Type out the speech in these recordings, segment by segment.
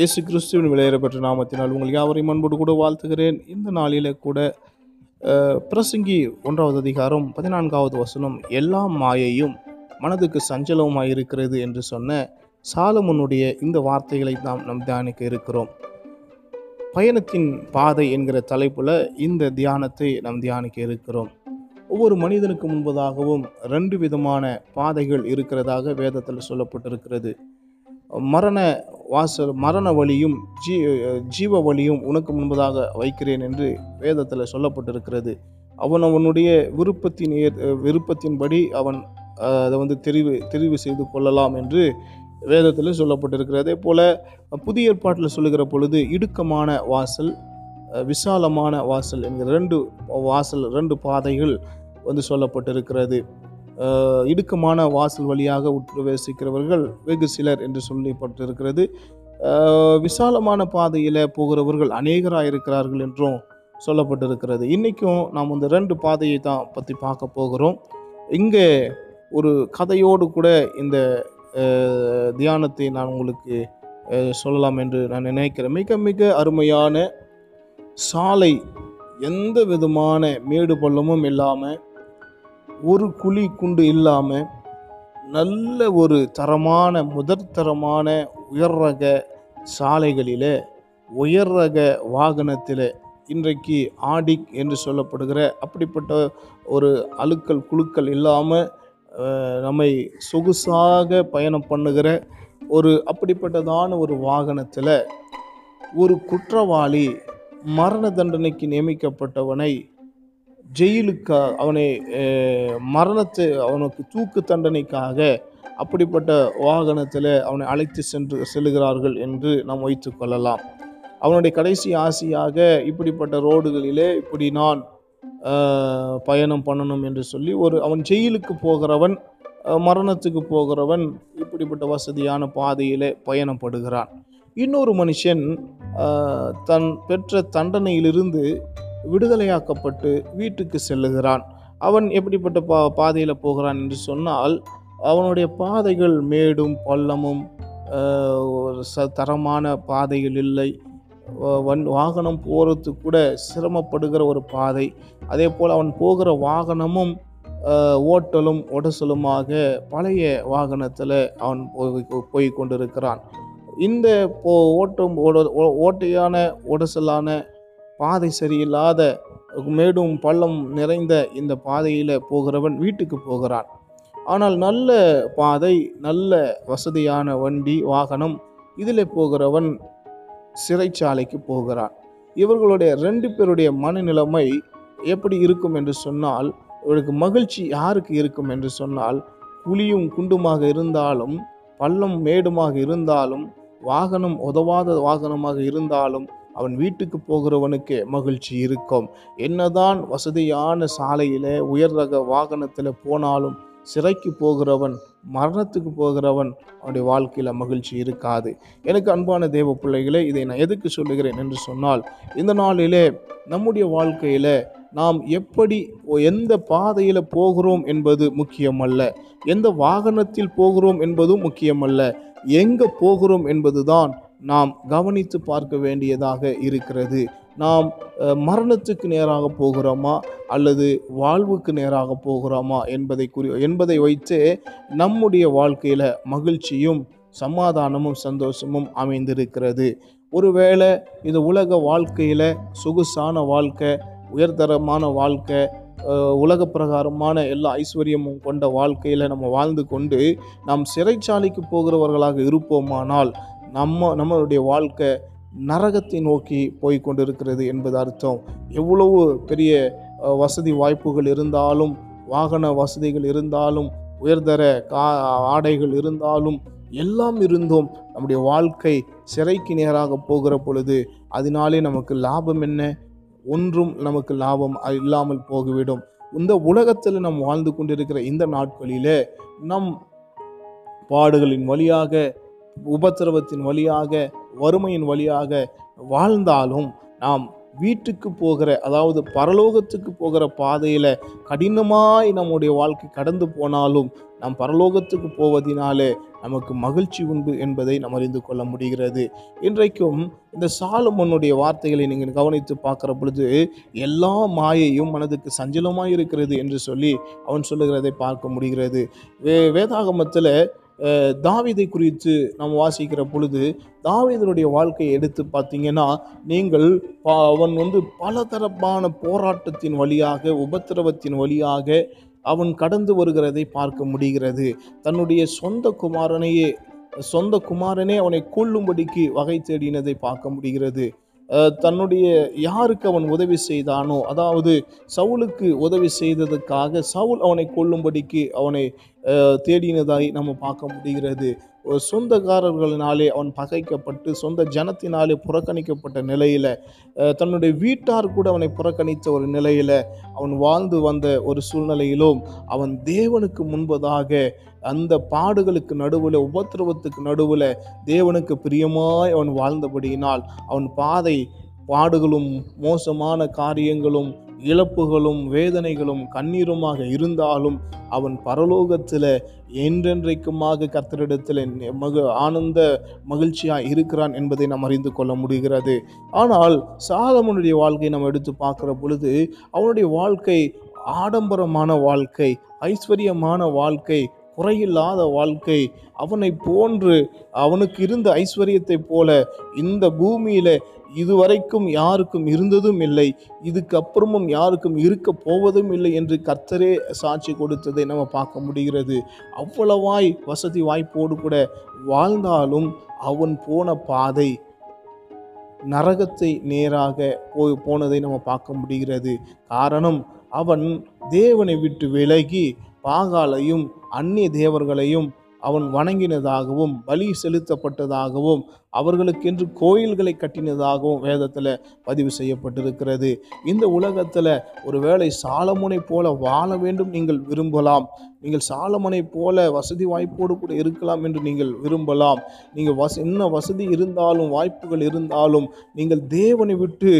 இயேசு கிறிஸ்துவின் விளையாடப்பட்ட நாமத்தினால் உங்கள் யாவரையும் அன்போடு கூட வாழ்த்துகிறேன். இந்த நாளில் கூட பிரசங்கி ஒன்றாவது அதிகாரம் பதினான்காவது வசனம் எல்லா மாயையும் மனதுக்கு சஞ்சலமாக இருக்கிறது என்று சொன்ன சாலமோனுடைய இந்த வார்த்தைகளை நாம் நம் தியானிக்க இருக்கிறோம். பயணத்தின் பாதை என்கிற தலைப்பில் இந்த தியானத்தை நாம் தியானிக்க இருக்கிறோம். ஒவ்வொரு மனிதனுக்கு முன்பதாகவும் ரெண்டு விதமான பாதைகள் இருக்கிறதாக வேதத்தில் சொல்லப்பட்டிருக்கிறது. மரண வாசல் மரண வழியும் ஜீ ஜீவ வழியும் உனக்கு முன்பதாக வைக்கிறேன் என்று வேதத்தில் சொல்லப்பட்டிருக்கிறது. அவன் அவனுடைய விருப்பத்தின் ஏ- விருப்பத்தின்படி அவன் அதை வந்து தெரிவு தெரிவு செய்து கொள்ளலாம் என்று வேதத்தில் சொல்லப்பட்டிருக்கிறது. அதே போல் புதிய ஏற்பாட்டில் சொல்லுகிற பொழுது இடுக்கமான வாசல் விசாலமான வாசல் என்கிற ரெண்டு வாசல் ரெண்டு பாதைகள் வந்து சொல்லப்பட்டிருக்கிறது. இடுக்கமான வாசல் வழியாக உட்பிரவேசிக்கிறவர்கள் வெகு சிலர் என்று சொல்லப்பட்டிருக்கிறது. விசாலமான பாதையில் போகிறவர்கள் அநேகராக இருக்கிறார்கள் என்றும் சொல்லப்பட்டிருக்கிறது. இன்றைக்கும் நாம் இந்த ரெண்டு பாதையை தான் பற்றி பார்க்க போகிறோம். இங்கே ஒரு கதையோடு கூட இந்த தியானத்தை நான் உங்களுக்கு சொல்லலாம் என்று நான் நினைக்கிறேன். மிக மிக அருமையான சாலை எந்த விதமான மேடு பள்ளமும் இல்லாமல் ஒரு குழி குண்டு இல்லாமல் நல்ல ஒரு தரமான முதற்தரமான உயர் ரக சாலைகளில் உயர் ரக வாகனத்தில் இன்றைக்கு ஆடிக் என்று சொல்லப்படுகிற அப்படிப்பட்ட ஒரு அழுக்கல் குழுக்கள் இல்லாமல் நம்மை சொகுசாக பயணம் பண்ணுகிற ஒரு அப்படிப்பட்டதான ஒரு வாகனத்தில் ஒரு குற்றவாளி மரண தண்டனைக்கு நியமிக்கப்பட்டவனை ஜெயிலுக்கு அவனை மரணத்தை அவனுக்கு தூக்கு தண்டனைக்காக அப்படிப்பட்ட வாகனத்தில் அவனை அழைத்து சென்று செல்கிறார்கள் என்று நாம் வைத்து கொள்ளலாம். அவனுடைய கடைசி ஆசையாக இப்படிப்பட்ட ரோடுகளிலே இப்படி நான் பயணம் பண்ணணும் என்று சொல்லி ஒரு அவன் ஜெயிலுக்கு போகிறவன் மரணத்துக்கு போகிறவன் இப்படிப்பட்ட வசதியான பாதையிலே பயணப்படுகிறான். இன்னொரு மனுஷன் தன் பெற்ற தண்டனையிலிருந்து விடுதலையாக்கப்பட்டு வீட்டுக்கு செல்லுகிறான். அவன் எப்படிப்பட்ட பா பாதையில் போகிறான் என்று சொன்னால் அவனுடைய பாதைகள் மேடும் பள்ளமும் ஒரு ச தரமான பாதைகள் இல்லை. வன் வாகனம் போகிறதுக்கு கூட சிரமப்படுகிற ஒரு பாதை. அதே போல் அவன் போகிற வாகனமும் ஓட்டலும் உடசலுமாக பழைய வாகனத்தில் அவன் போய் போய் கொண்டிருக்கிறான். இந்த போ ஓட்டும் ஓட- ஓ- ஓட்டையான உடசலான பாதை சரியில்லாத மேடும் பள்ளம் நிறைந்த இந்த பாதையில் போகிறவன் வீட்டுக்கு போகிறான். ஆனால் நல்ல பாதை நல்ல வசதியான வண்டி வாகனம் இதில் போகிறவன் சிறைச்சாலைக்கு போகிறான். இவர்களுடைய ரெண்டு பேருடைய மனநிலைமை எப்படி இருக்கும் என்று சொன்னால் இவருக்கு மகிழ்ச்சி யாருக்கு இருக்கும் என்று சொன்னால் குழியும் குண்டுமாக இருந்தாலும் பள்ளம் மேடுமாக இருந்தாலும் வாகனம் உதவாத வாகனமாக இருந்தாலும் அவன் வீட்டுக்கு போகிறவனுக்கு மகிழ்ச்சி இருக்கும். என்னதான் வசதியான சாலையில் உயர் ரக வாகனத்தில் போனாலும் சிறைக்கு போகிறவன் மரணத்துக்கு போகிறவன் அவனுடைய வாழ்க்கையில் மகிழ்ச்சி இருக்காது. எனக்கு அன்பான தேவ பிள்ளைகளே இதை நான் எதுக்கு சொல்லுகிறேன் என்று சொன்னால் இந்த நாளிலே நம்முடைய வாழ்க்கையில் நாம் எப்படி எந்த பாதையில் போகிறோம் என்பது முக்கியமல்ல. எந்த வாகனத்தில் போகிறோம் என்பதும் முக்கியமல்ல. எங்கே போகிறோம் என்பதுதான் நாம் கவனித்து பார்க்க வேண்டியதாக இருக்கிறது. நாம் மரணத்துக்கு நேராக போகிறோமா? அல்லது வாழ்வுக்கு நேராக போகிறோமா? என்பதை குறி என்பதை வைத்து நம்முடைய வாழ்க்கையில் மகிழ்ச்சியும் சமாதானமும் சந்தோஷமும் அமைந்திருக்கிறது. ஒருவேளை இந்த உலக வாழ்க்கையில் சொகுசான வாழ்க்கை உயர்தரமான வாழ்க்கை உலக பிரகாரமான எல்லா ஐஸ்வர்யமும் கொண்ட வாழ்க்கையில் நம்ம வாழ்ந்து கொண்டு நாம் சிறைச்சாலைக்கு போகிறவர்களாக இருப்போமானால் நம்ம நம்மளுடைய வாழ்க்கை நரகத்தை நோக்கி போய் கொண்டிருக்கிறது என்பது அர்த்தம். எவ்வளவு பெரிய வசதி வாய்ப்புகள் இருந்தாலும் வாகன வசதிகள் இருந்தாலும் உயர்தர கா ஆடைகள் இருந்தாலும் எல்லாம் இருந்தும் நம்முடைய வாழ்க்கை சிறைக்கு நேராக போகிற பொழுது அதனாலே நமக்கு லாபம் என்ன? ஒன்றும் நமக்கு லாபம் இல்லாமல் போகிவிடும். இந்த உலகத்தில் நாம் வாழ்ந்து கொண்டிருக்கிற இந்த நாட்களிலே நம் பாடுகளின் வழியாக உபத்திரவத்தின் வழியாக வறுமையின் வழியாக வாழ்ந்தாலும் நாம் வீட்டுக்கு போகிற அதாவது பரலோகத்துக்கு போகிற பாதையில் கடினமாய் நம்முடைய வாழ்க்கை கடந்து போனாலும் நாம் பரலோகத்துக்கு போவதினாலே நமக்கு மகிழ்ச்சி உண்டு என்பதை நாம் அறிந்து கொள்ள முடிகிறது. இன்றைக்கும் இந்த சாலமனுடைய வார்த்தைகளை நீங்கள் கவனித்து பார்க்குற பொழுது எல்லா மாயையும் மனதுக்கு சஞ்சலமாக இருக்கிறது என்று சொல்லி அவன் சொல்லுகிறதை பார்க்க முடிகிறது. வே வேதாகமத்தில் தாவீதை குறித்து நாம் வாசிக்கிற பொழுது தாவிதனுடைய வாழ்க்கையை எடுத்து பார்த்தீங்கன்னா நீங்கள் பா- அவன் வந்து பலதரப்பான போராட்டத்தின் வழியாக உபத்திரவத்தின் வழியாக அவன் கடந்து வருகிறதை பார்க்க முடிகிறது. தன்னுடைய சொந்த குமாரனையே சொந்த குமாரனே அவனை கொல்லும்படிக்கு வகை தேடினதை பார்க்க முடிகிறது. தன்னுடைய யாருக்கு அவன் உதவி செய்தானோ அதாவது சவுலுக்கு உதவி செய்ததுக்காக சவுல் அவனை கொல்லும்படிக்கு அவனை தேடினதாய் நம்ம பார்க்க முடிகிறது. ஒரு சொந்தக்காரர்களினாலே அவன் பகைக்கப்பட்டு சொந்த ஜனத்தினாலே புறக்கணிக்கப்பட்ட நிலையில் தன்னுடைய வீட்டார் கூட அவனை புறக்கணித்த ஒரு நிலையில் அவன் வாழ்ந்து வந்த ஒரு சூழ்நிலையிலும் அவன் தேவனுக்கு முன்பதாக அந்த பாடுகளுக்கு நடுவில் உபத்திரவத்துக்கு நடுவில் தேவனுக்கு பிரியமாய் அவன் வாழ்ந்தபடியினால் அவன் பாதை பாடுகளும் மோசமான காரியங்களும் இழப்புகளும் வேதனைகளும் கண்ணீருமாக இருந்தாலும் அவன் பரலோகத்தில் என்றென்றைக்குமாக கர்த்தரிடத்தில் மக ஆனந்த மகிழ்ச்சியாக இருக்கிறான் என்பதை நாம் அறிந்து கொள்ள முடிகிறது. ஆனால் சாலமனுடைய வாழ்க்கையை நம்ம எடுத்து பார்க்குற பொழுது அவனுடைய வாழ்க்கை ஆடம்பரமான வாழ்க்கை ஐஸ்வர்யமான வாழ்க்கை குறையில்லாத வாழ்க்கை. அவனை போன்று அவனுக்கு இருந்த ஐஸ்வர்யத்தை போல இந்த பூமியில இதுவரைக்கும் யாருக்கும் இருந்ததும் இல்லை. இதுக்கு அப்புறமும் யாருக்கும் இருக்க போவதும் இல்லை என்று கர்த்தரே சாட்சி கொடுத்ததை நம்ம பார்க்க முடிகிறது. அவ்வளவாய் வசதி வாய்ப்போடு கூட வாழ்ந்தாலும் அவன் போன பாதை நரகத்தை நேராக போய் போனதை நம்ம பார்க்க முடிகிறது. காரணம் அவன் தேவனை விட்டு விலகி பாகாலையும் அந்நிய தேவர்களையும் அவன் வணங்கினதாகவும் பலி செலுத்தப்பட்டதாகவும் அவர்களுக்கென்று கோயில்களை கட்டினதாகவும் வேதத்தில் பதிவு செய்யப்பட்டிருக்கிறது. இந்த உலகத்தில் ஒருவேளை சாலமுனை போல வாழ வேண்டும் நீங்கள் விரும்பலாம். நீங்கள் சாலமனை போல வசதி வாய்ப்போடு கூட இருக்கலாம் என்று நீங்கள் விரும்பலாம். நீங்கள் வச என்ன வசதி இருந்தாலும் வாய்ப்புகள் இருந்தாலும் நீங்கள் தேவனை விட்டு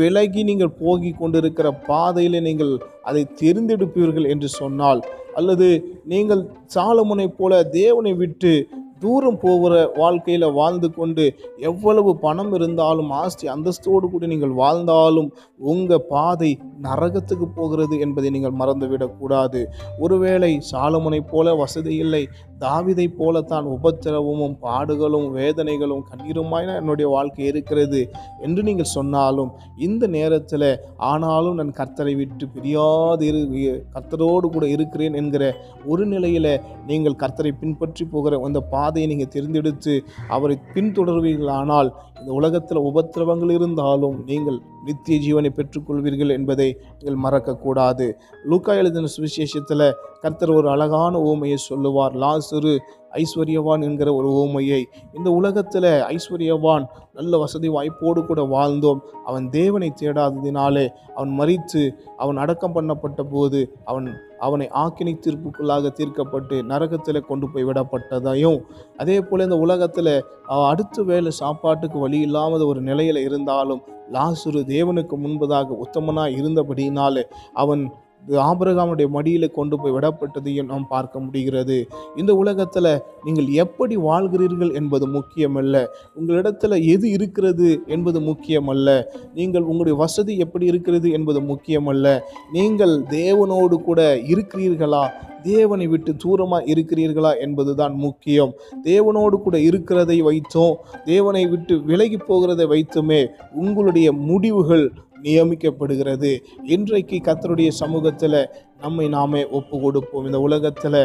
விலகி நீங்கள் போகி கொண்டிருக்கிற பாதையில் நீங்கள் அதை தெரிந்தெடுப்பீர்கள் என்று சொன்னால் அல்லது நீங்கள் சாலமுனை போல தேவனை விட்டு தூரம் போகிற வாழ்க்கையில் வாழ்ந்து கொண்டு எவ்வளவு பணம் இருந்தாலும் ஆஸ்தி அந்தஸ்தோடு கூட நீங்கள் வாழ்ந்தாலும் உங்கள் பாதை நரகத்துக்கு போகிறது என்பதை நீங்கள் மறந்துவிடக்கூடாது. ஒருவேளை சாலமுனை போல வசதி இல்லை தாவிதை போலத்தான் உபத்திரவமும் பாடுகளும் வேதனைகளும் கண்ணீருமாய் என்னுடைய வாழ்க்கை இருக்கிறது என்று நீங்கள் சொன்னாலும் இந்த நேரத்தில் ஆனாலும் நான் கர்த்தரை விட்டு பிரியாது இரு கர்த்தரோடு கூட இருக்கிறேன் என்கிற ஒரு நிலையில் நீங்கள் கர்த்தரை பின்பற்றி போகிற அந்த பாதையை நீங்கள் தெரிந்தெடுத்து அவரை பின்தொடர்வீர்களானால் இந்த உலகத்தில் உபத்திரவங்கள் இருந்தாலும் நீங்கள் நித்திய ஜீவனை பெற்றுக்கொள்வீர்கள் என்பதை நீங்கள் மறக்கக்கூடாது. லூக்கா எழுதின சுவிசேஷத்தில் கர்த்தர் ஒரு அழகான ஓமையை சொல்லுவார். லாசுரு ஐஸ்வர்யவான் என்கிற ஒரு ஓமையை இந்த உலகத்தில் ஐஸ்வர்யவான் நல்ல வசதி வாய்ப்போடு கூட வாழ்ந்தோம். அவன் தேவனை தேடாததினாலே அவன் மறித்து அவன் அடக்கம் பண்ணப்பட்ட போது அவன் அவனை ஆக்கினை தீர்ப்புக்குள்ளாக தீர்க்கப்பட்டு நரகத்தில் கொண்டு போய் விடப்பட்டதையும் அதே போல் இந்த உலகத்தில் அடுத்த வேலை சாப்பாட்டுக்கு வழி இல்லாமல் ஒரு நிலையில் இருந்தாலும் லாசுரு தேவனுக்கு முன்பதாக உத்தமனாக இருந்தபடினாலே அவன் ஆபரகாமுடைய மடியில் கொண்டு போய் விடப்பட்டதையும் நாம் பார்க்க முடிகிறது. இந்த உலகத்தில் நீங்கள் எப்படி வாழ்கிறீர்கள் என்பது முக்கியமல்ல. உங்களிடத்தில் எது இருக்கிறது என்பது முக்கியமல்ல. நீங்கள் உங்களுடைய வசதி எப்படி இருக்கிறது என்பது முக்கியமல்ல. நீங்கள் தேவனோடு கூட இருக்கிறீர்களா? தேவனை விட்டு தூரமாக இருக்கிறீர்களா என்பதுதான் முக்கியம். தேவனோடு கூட இருக்கிறதை வைத்தும். தேவனை விட்டு விலகி போகிறதை வைத்துமே உங்களுடைய முடிவுகள் நியமிக்கப்படுகிறது. இன்றைக்கு கத்தருடைய சமூகத்தில் நம்மை நாமே ஒப்பு கொடுப்போம் இந்த உலகத்தில்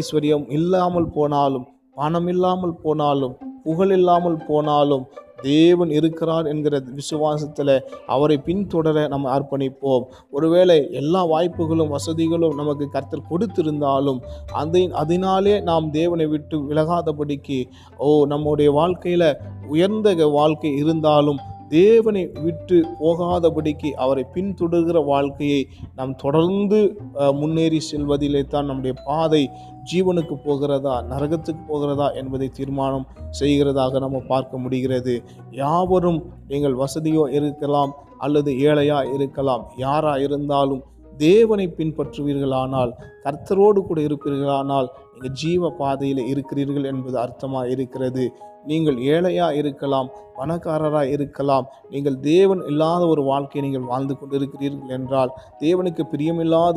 ஐஸ்வர்யம் இல்லாமல் போனாலும் பணம் இல்லாமல் போனாலும் புகழ் இல்லாமல் போனாலும் தேவன் இருக்கிறார் என்கிற விசுவாசத்தில் அவரை பின்தொடர நம்ம அர்ப்பணிப்போம். ஒருவேளை எல்லா வாய்ப்புகளும் வசதிகளும் நமக்கு கர்த்தர் கொடுத்திருந்தாலும் அதை அதனாலே நாம் தேவனை விட்டு விலகாதபடிக்கு ஓ நம்முடைய வாழ்க்கையில் உயர்ந்த வாழ்க்கை இருந்தாலும் தேவனை விட்டு போகாதபடிக்கு அவரை பின்தொடர்கிற வாழ்க்கையை நாம் தொடர்ந்து முன்னேறி செல்வதிலே தான் நம்முடைய பாதை ஜீவனுக்கு போகிறதா நரகத்துக்கு போகிறதா என்பதை தீர்மானம் செய்கிறதாக நம்ம பார்க்க முடிகிறது. யாவரும் நீங்கள் வசதியோ இருக்கலாம் அல்லது ஏழையா இருக்கலாம். யாரா இருந்தாலும் தேவனை பின்பற்றுவீர்களானால் கர்த்தரோடு கூட இருப்பீர்களானால் நீங்கள் ஜீவ பாதையில் இருக்கிறீர்கள் என்பது அர்த்தமாக இருக்கிறது. நீங்கள் ஏழையாக இருக்கலாம் பணக்காரராக இருக்கலாம் நீங்கள் தேவன் இல்லாத ஒரு வாழ்க்கையை நீங்கள் வாழ்ந்து கொண்டிருக்கிறீர்கள் என்றால் தேவனுக்கு பிரியமில்லாத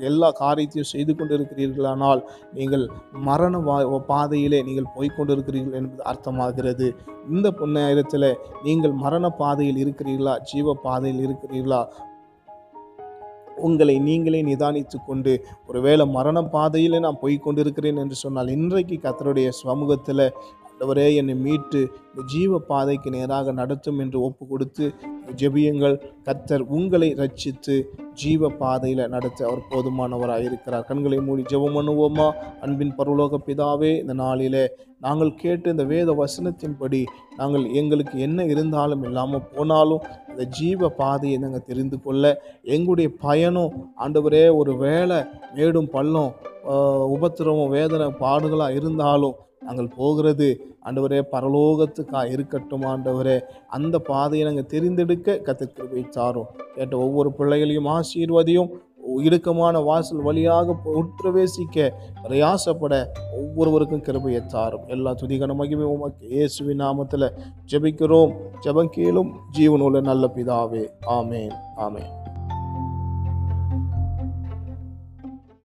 எல்லா காரியத்தையும் செய்து கொண்டிருக்கிறீர்களானால் நீங்கள் மரண வா- பாதையிலே நீங்கள் போய்கொண்டிருக்கிறீர்கள் என்பது அர்த்தமாகிறது. இந்த நேரத்தில் நீங்கள் மரண பாதையில் இருக்கிறீர்களா ஜீவ பாதையில் இருக்கிறீர்களா? உங்களை நீங்களே நிதானித்து கொண்டு ஒருவேளை மரண பாதையில் நான் போய் கொண்டிருக்கிறேன் என்று சொன்னால் இன்றைக்கு கத்தருடைய சமூகத்தில் ஆண்டவரே என்னை மீட்டு இந்த ஜீவ பாதைக்கு நேராக நடத்தும் என்று ஒப்பு கொடுத்து ஜெபியுங்கள். கத்தர் உங்களை ரட்சித்து ஜீவ பாதையில் நடத்த அவர் போதுமானவராக இருக்கிறார். கண்களை மூடி ஜெபம் பண்ணுவோமா? அன்பின் பரலோக பிதாவே இந்த நாளிலே நாங்கள் கேட்டு இந்த வேத வசனத்தின்படி நாங்கள் எங்களுக்கு என்ன இருந்தாலும் இல்லாமல் போனாலும் அந்த ஜீவ பாதையை நாங்கள் தெரிந்து கொள்ள எங்களுடைய பயணம் ஆண்டவரே ஒரு வேலை மேடும் பள்ளம் உபத்திரமும் உபத்திரவம் வேதனை பாடுகளாக இருந்தாலும் நாங்கள் போகிறது. ஆண்டவரே பரலோகத்துக்காக இருக்கட்டும் ஆண்டவரே. அந்த பாதையை நாங்கள் தெரிந்தெடுக்க கத்திற்கு சாரும் கேட்ட ஒவ்வொரு பிள்ளைகளையும் ஆசீர்வதியும் இடுக்கமான வாசல் வழியாக உட்பிரவேசிக்க பிரயாசப்பட ஒவ்வொருவருக்கும் கிருபையை தாரும். எல்லா துதிகன மகிமை உமக்கு இயேசுவின் நாமத்தில் ஜெபிக்கிறோம். ஜெபம் கேளும் ஜீவனுள்ள நல்ல பிதாவே. ஆமேன் ஆமேன்.